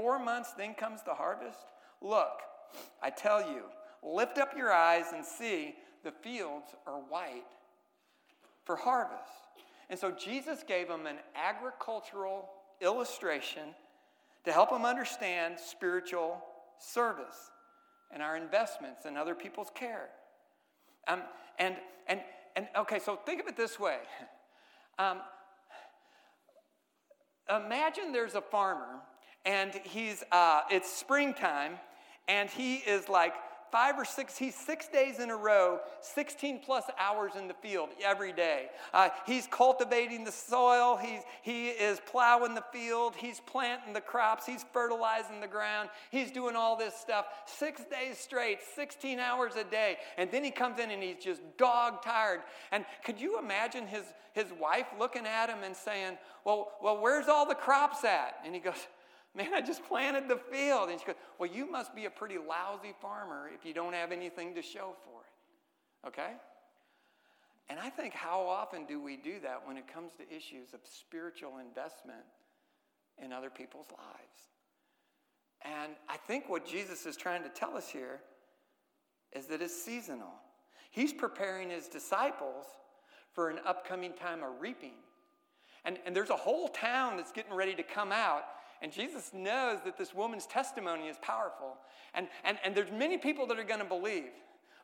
four months, then comes the harvest? Look, I tell you, lift up your eyes and see the fields are white for harvest. And so Jesus gave them an agricultural illustration to help them understand spiritual service and our investments in other people's care. Um, and, and, and okay, so think of it this way. Um, imagine there's a farmer and he's, uh, it's springtime and he is like five or six, he's six days in a row, 16 plus hours in the field every day. Uh, he's cultivating the soil, he's, he is plowing the field, he's planting the crops, he's fertilizing the ground, he's doing all this stuff six days straight, 16 hours a day. And then he comes in and he's just dog tired. And could you imagine his, his wife looking at him and saying, well, well, where's all the crops at? And he goes, Man, I just planted the field. And she goes, Well, you must be a pretty lousy farmer if you don't have anything to show for it. Okay? And I think how often do we do that when it comes to issues of spiritual investment in other people's lives? And I think what Jesus is trying to tell us here is that it's seasonal. He's preparing his disciples for an upcoming time of reaping. And, and there's a whole town that's getting ready to come out and Jesus knows that this woman's testimony is powerful. And, and, and there's many people that are going to believe.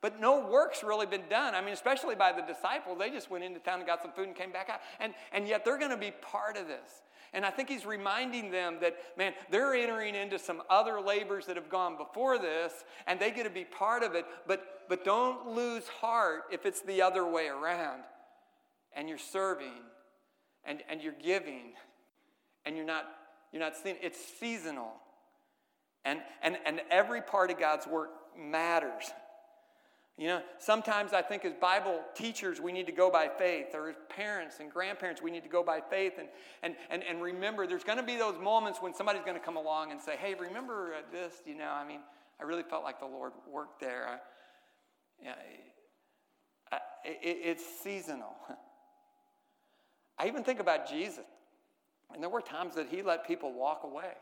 But no work's really been done. I mean, especially by the disciples. They just went into town and got some food and came back out. And, and yet they're going to be part of this. And I think he's reminding them that, man, they're entering into some other labors that have gone before this, and they get to be part of it. But, but don't lose heart if it's the other way around. And you're serving, and, and you're giving, and you're not you're not seeing it's seasonal. And, and, and every part of God's work matters. You know, sometimes I think as Bible teachers, we need to go by faith, or as parents and grandparents, we need to go by faith. And, and, and, and remember, there's going to be those moments when somebody's going to come along and say, hey, remember this? You know, I mean, I really felt like the Lord worked there. I, yeah, it, it's seasonal. I even think about Jesus. And there were times that he let people walk away.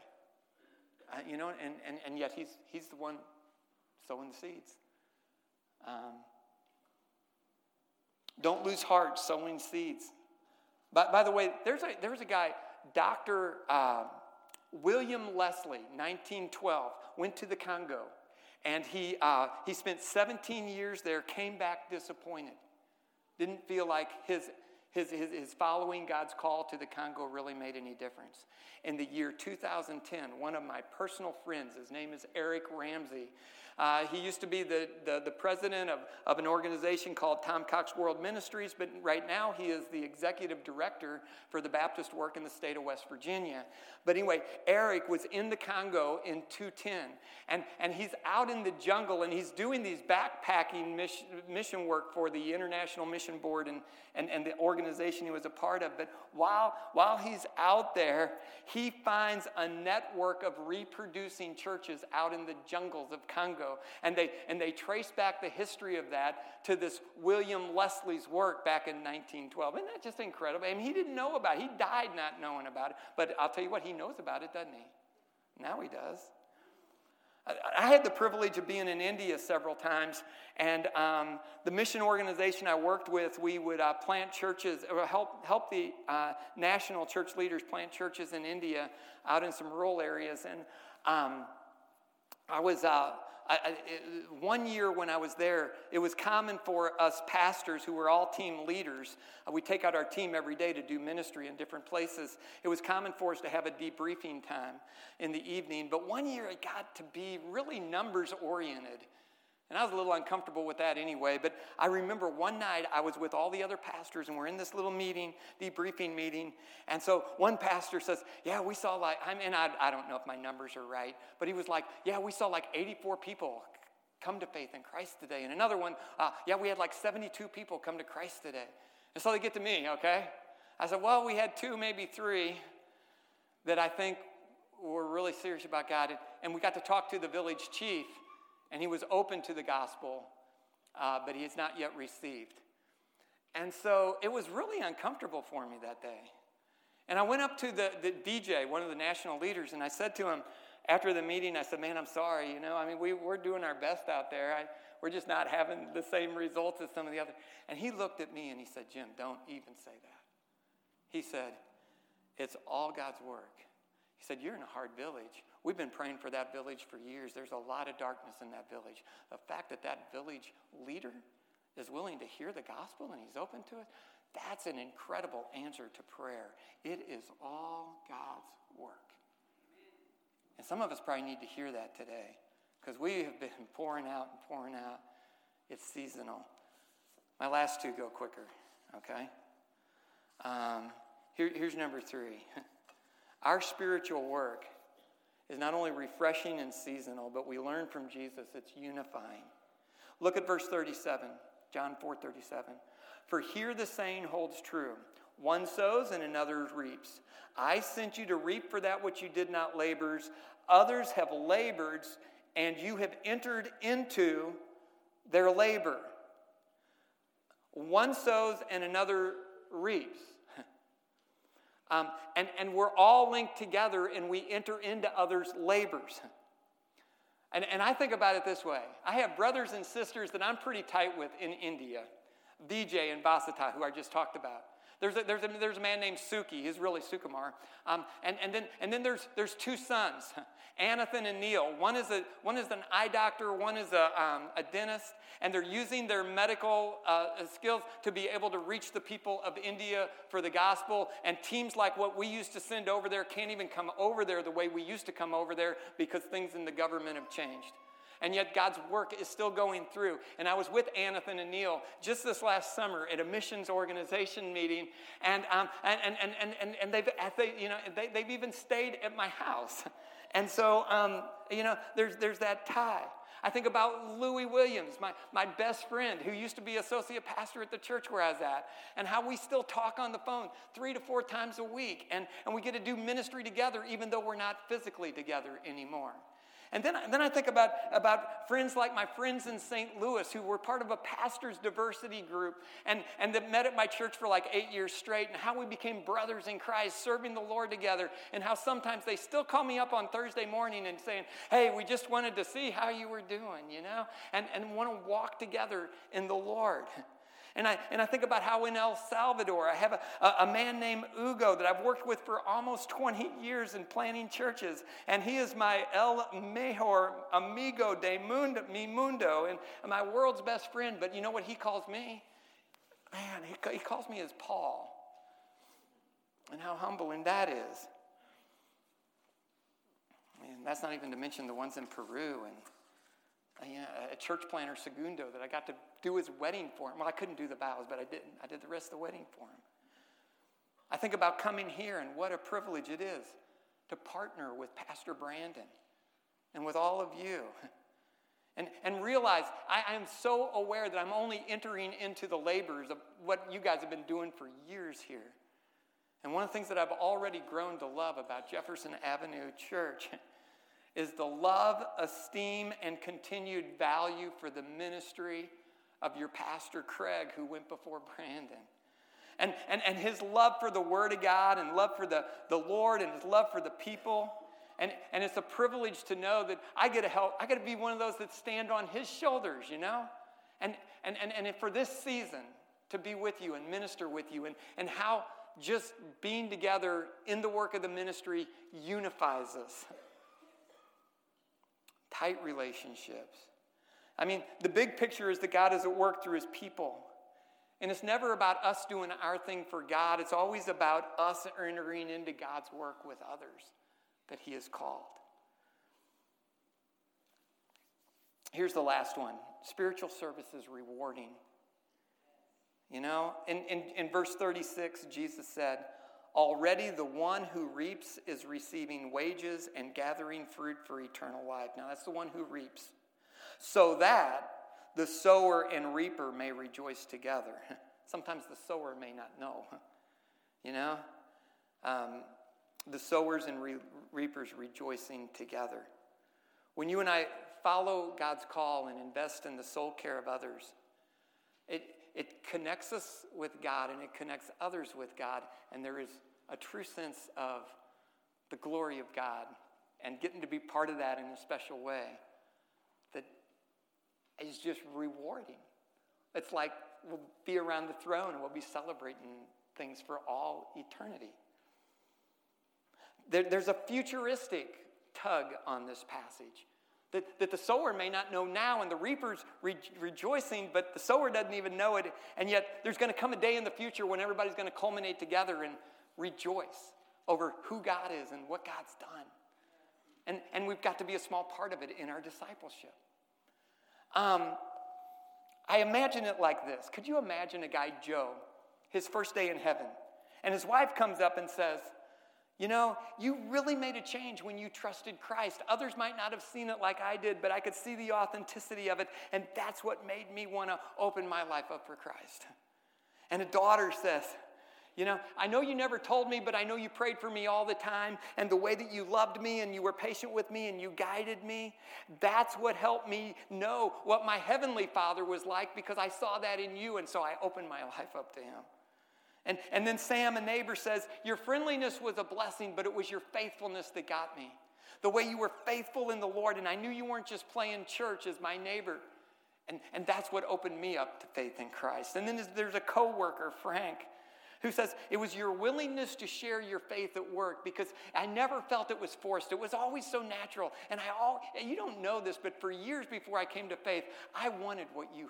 Uh, you know, and, and, and yet he's, he's the one sowing the seeds. Um, don't lose heart sowing seeds. But by the way, there's a, there's a guy, Dr. Uh, William Leslie, 1912, went to the Congo. And he, uh, he spent 17 years there, came back disappointed. Didn't feel like his his, his, his following God's call to the Congo really made any difference. In the year 2010, one of my personal friends, his name is Eric Ramsey, uh, he used to be the, the, the, president of, of an organization called Tom Cox World Ministries, but right now he is the executive director for the Baptist work in the state of West Virginia. But anyway, Eric was in the Congo in 210, and, and he's out in the jungle and he's doing these backpacking mission, mission work for the International Mission Board and, and, and the organization he was a part of. But while, while he's out there, he finds a network of reproducing churches out in the jungles of Congo. And they, and they trace back the history of that to this William Leslie's work back in 1912. Isn't that just incredible? I mean, he didn't know about it. He died not knowing about it. But I'll tell you what, he knows about it, doesn't he? Now he does. I had the privilege of being in India several times, and um, the mission organization I worked with, we would uh, plant churches, or help, help the uh, national church leaders plant churches in India out in some rural areas. And um, I was uh, I, I, it, one year when I was there, it was common for us pastors who were all team leaders. Uh, we take out our team every day to do ministry in different places. It was common for us to have a debriefing time in the evening. But one year it got to be really numbers oriented. And I was a little uncomfortable with that anyway. But I remember one night I was with all the other pastors and we're in this little meeting, debriefing meeting. And so one pastor says, Yeah, we saw like, I mean, I, I don't know if my numbers are right, but he was like, Yeah, we saw like 84 people come to faith in Christ today. And another one, uh, Yeah, we had like 72 people come to Christ today. And so they get to me, okay? I said, Well, we had two, maybe three that I think were really serious about God. And we got to talk to the village chief and he was open to the gospel, uh, but he has not yet received. And so it was really uncomfortable for me that day. And I went up to the, the DJ, one of the national leaders, and I said to him, after the meeting, I said, Man, I'm sorry. You know, I mean, we, we're doing our best out there. I, we're just not having the same results as some of the others. And he looked at me and he said, Jim, don't even say that. He said, It's all God's work. He said, You're in a hard village. We've been praying for that village for years. There's a lot of darkness in that village. The fact that that village leader is willing to hear the gospel and he's open to it, that's an incredible answer to prayer. It is all God's work. And some of us probably need to hear that today because we have been pouring out and pouring out. It's seasonal. My last two go quicker, okay? Um, here, here's number three. Our spiritual work is not only refreshing and seasonal, but we learn from Jesus it's unifying. Look at verse 37, John 4 37. For here the saying holds true one sows and another reaps. I sent you to reap for that which you did not labor. Others have labored, and you have entered into their labor. One sows and another reaps. Um, and, and we're all linked together and we enter into others' labors. And, and I think about it this way I have brothers and sisters that I'm pretty tight with in India, Vijay and Vasita, who I just talked about. There's a, there's a, there's a man named Suki. He's really Sukumar. Um, and, and then, and then there's, there's two sons, Anathan and Neil. One is, a, one is an eye doctor, one is a, um, a dentist, and they're using their medical uh, skills to be able to reach the people of India for the gospel. And teams like what we used to send over there can't even come over there the way we used to come over there because things in the government have changed and yet God's work is still going through. And I was with Anathan and Neil just this last summer at a missions organization meeting, and, um, and, and, and, and, and they've, they, you know, they, they've even stayed at my house. And so, um, you know, there's, there's that tie. I think about Louis Williams, my, my best friend, who used to be associate pastor at the church where I was at, and how we still talk on the phone three to four times a week. And, and we get to do ministry together, even though we're not physically together anymore. And then, then I think about, about friends like my friends in St. Louis who were part of a pastor's diversity group and, and that met at my church for like eight years straight, and how we became brothers in Christ, serving the Lord together, and how sometimes they still call me up on Thursday morning and saying, Hey, we just wanted to see how you were doing, you know, and, and want to walk together in the Lord. And I, and I think about how in El Salvador, I have a, a, man named Ugo that I've worked with for almost 20 years in planting churches. And he is my El Mejor Amigo de mundo, Mi Mundo and my world's best friend. But you know what he calls me? Man, he, he calls me as Paul. And how humbling that is. And that's not even to mention the ones in Peru and a church planter, Segundo, that I got to do his wedding for him. Well, I couldn't do the vows, but I didn't. I did the rest of the wedding for him. I think about coming here and what a privilege it is to partner with Pastor Brandon and with all of you. And, and realize I, I am so aware that I'm only entering into the labors of what you guys have been doing for years here. And one of the things that I've already grown to love about Jefferson Avenue Church is the love, esteem, and continued value for the ministry of your pastor Craig, who went before Brandon. And, and, and his love for the Word of God and love for the, the Lord and his love for the people. And, and it's a privilege to know that I get to help, I get to be one of those that stand on his shoulders, you know? And, and, and, and for this season, to be with you and minister with you, and, and how just being together in the work of the ministry unifies us tight relationships. I mean, the big picture is that God is at work through his people. And it's never about us doing our thing for God, it's always about us entering into God's work with others that he has called. Here's the last one spiritual service is rewarding. You know, in, in, in verse 36, Jesus said, Already the one who reaps is receiving wages and gathering fruit for eternal life. Now, that's the one who reaps. So that the sower and reaper may rejoice together. Sometimes the sower may not know. You know? Um, the sowers and re- reapers rejoicing together. When you and I follow God's call and invest in the soul care of others, it, it connects us with God and it connects others with God, and there is a true sense of the glory of God and getting to be part of that in a special way that is just rewarding. It's like we'll be around the throne and we'll be celebrating things for all eternity. There, there's a futuristic tug on this passage. That, that the sower may not know now, and the reaper's re- rejoicing, but the sower doesn't even know it. And yet, there's going to come a day in the future when everybody's going to culminate together and rejoice over who God is and what God's done. And, and we've got to be a small part of it in our discipleship. Um, I imagine it like this Could you imagine a guy, Joe, his first day in heaven, and his wife comes up and says, You know, you really made a change when you trusted Christ. Others might not have seen it like I did, but I could see the authenticity of it, and that's what made me want to open my life up for Christ. And a daughter says, you know, I know you never told me, but I know you prayed for me all the time. And the way that you loved me and you were patient with me and you guided me, that's what helped me know what my heavenly Father was like because I saw that in you. And so I opened my life up to him. And, and then Sam, a neighbor, says, Your friendliness was a blessing, but it was your faithfulness that got me. The way you were faithful in the Lord, and I knew you weren't just playing church as my neighbor. And, and that's what opened me up to faith in Christ. And then there's a coworker, Frank, who says, It was your willingness to share your faith at work because I never felt it was forced. It was always so natural. And I all, you don't know this, but for years before I came to faith, I wanted what you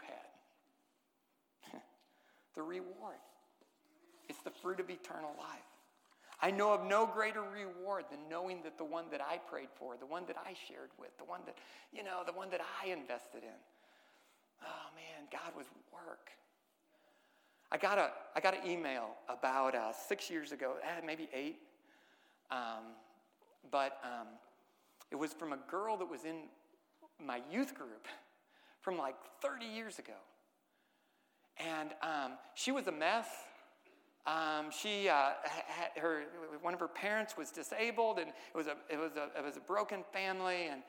had the reward. It's the fruit of eternal life. I know of no greater reward than knowing that the one that I prayed for, the one that I shared with, the one that, you know, the one that I invested in. Oh man, God was work. I got, a, I got an email about uh, six years ago, eh, maybe eight, um, but um, it was from a girl that was in my youth group from like 30 years ago. And um, she was a mess. Um, she uh, had her one of her parents was disabled, and it was a it was a it was a broken family, and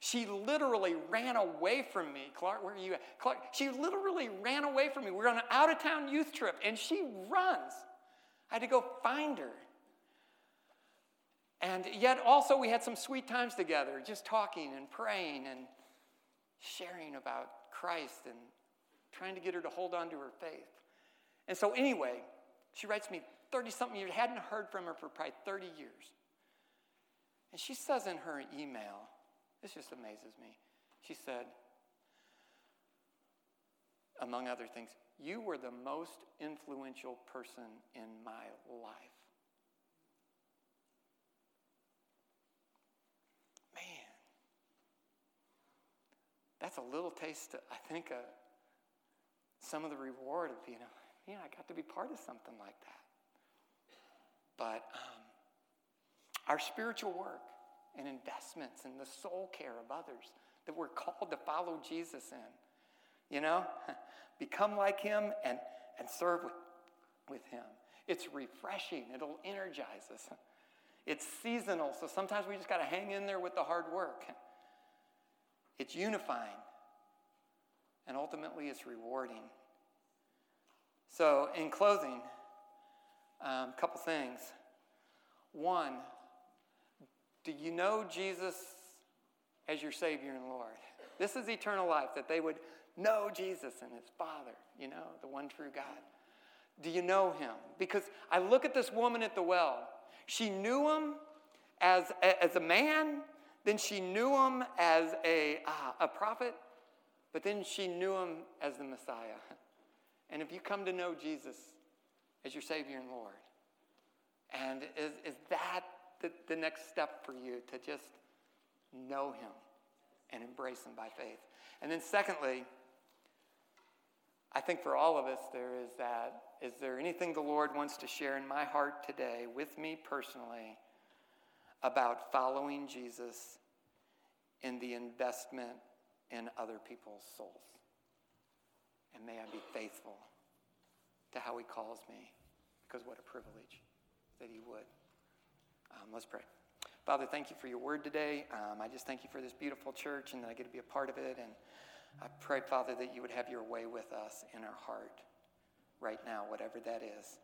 she literally ran away from me. Clark, where are you at? Clark, she literally ran away from me. We were on an out of town youth trip, and she runs. I had to go find her. And yet, also, we had some sweet times together, just talking and praying and sharing about Christ and trying to get her to hold on to her faith. And so, anyway, she writes me 30 something years, hadn't heard from her for probably 30 years. And she says in her email, this just amazes me. She said, among other things, You were the most influential person in my life. Man, that's a little taste, I think, of some of the reward of being, yeah, I got to be part of something like that. But um, our spiritual work, and investments and the soul care of others that we're called to follow Jesus in. You know, become like him and, and serve with, with him. It's refreshing, it'll energize us. It's seasonal, so sometimes we just got to hang in there with the hard work. It's unifying, and ultimately, it's rewarding. So, in closing, a um, couple things. One, do you know Jesus as your Savior and Lord? This is eternal life, that they would know Jesus and His Father, you know, the one true God. Do you know Him? Because I look at this woman at the well. She knew Him as, as a man, then she knew Him as a, uh, a prophet, but then she knew Him as the Messiah. And if you come to know Jesus as your Savior and Lord, and is, is that the, the next step for you to just know Him and embrace Him by faith. And then, secondly, I think for all of us, there is that is there anything the Lord wants to share in my heart today with me personally about following Jesus in the investment in other people's souls? And may I be faithful to how He calls me, because what a privilege that He would. Um, let's pray. Father, thank you for your word today. Um, I just thank you for this beautiful church and that I get to be a part of it. And I pray, Father, that you would have your way with us in our heart right now, whatever that is,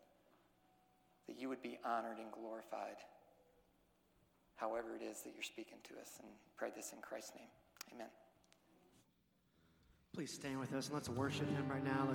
that you would be honored and glorified. however it is that you're speaking to us. And pray this in Christ's name. Amen. Please stand with us and let's worship him right now. Let's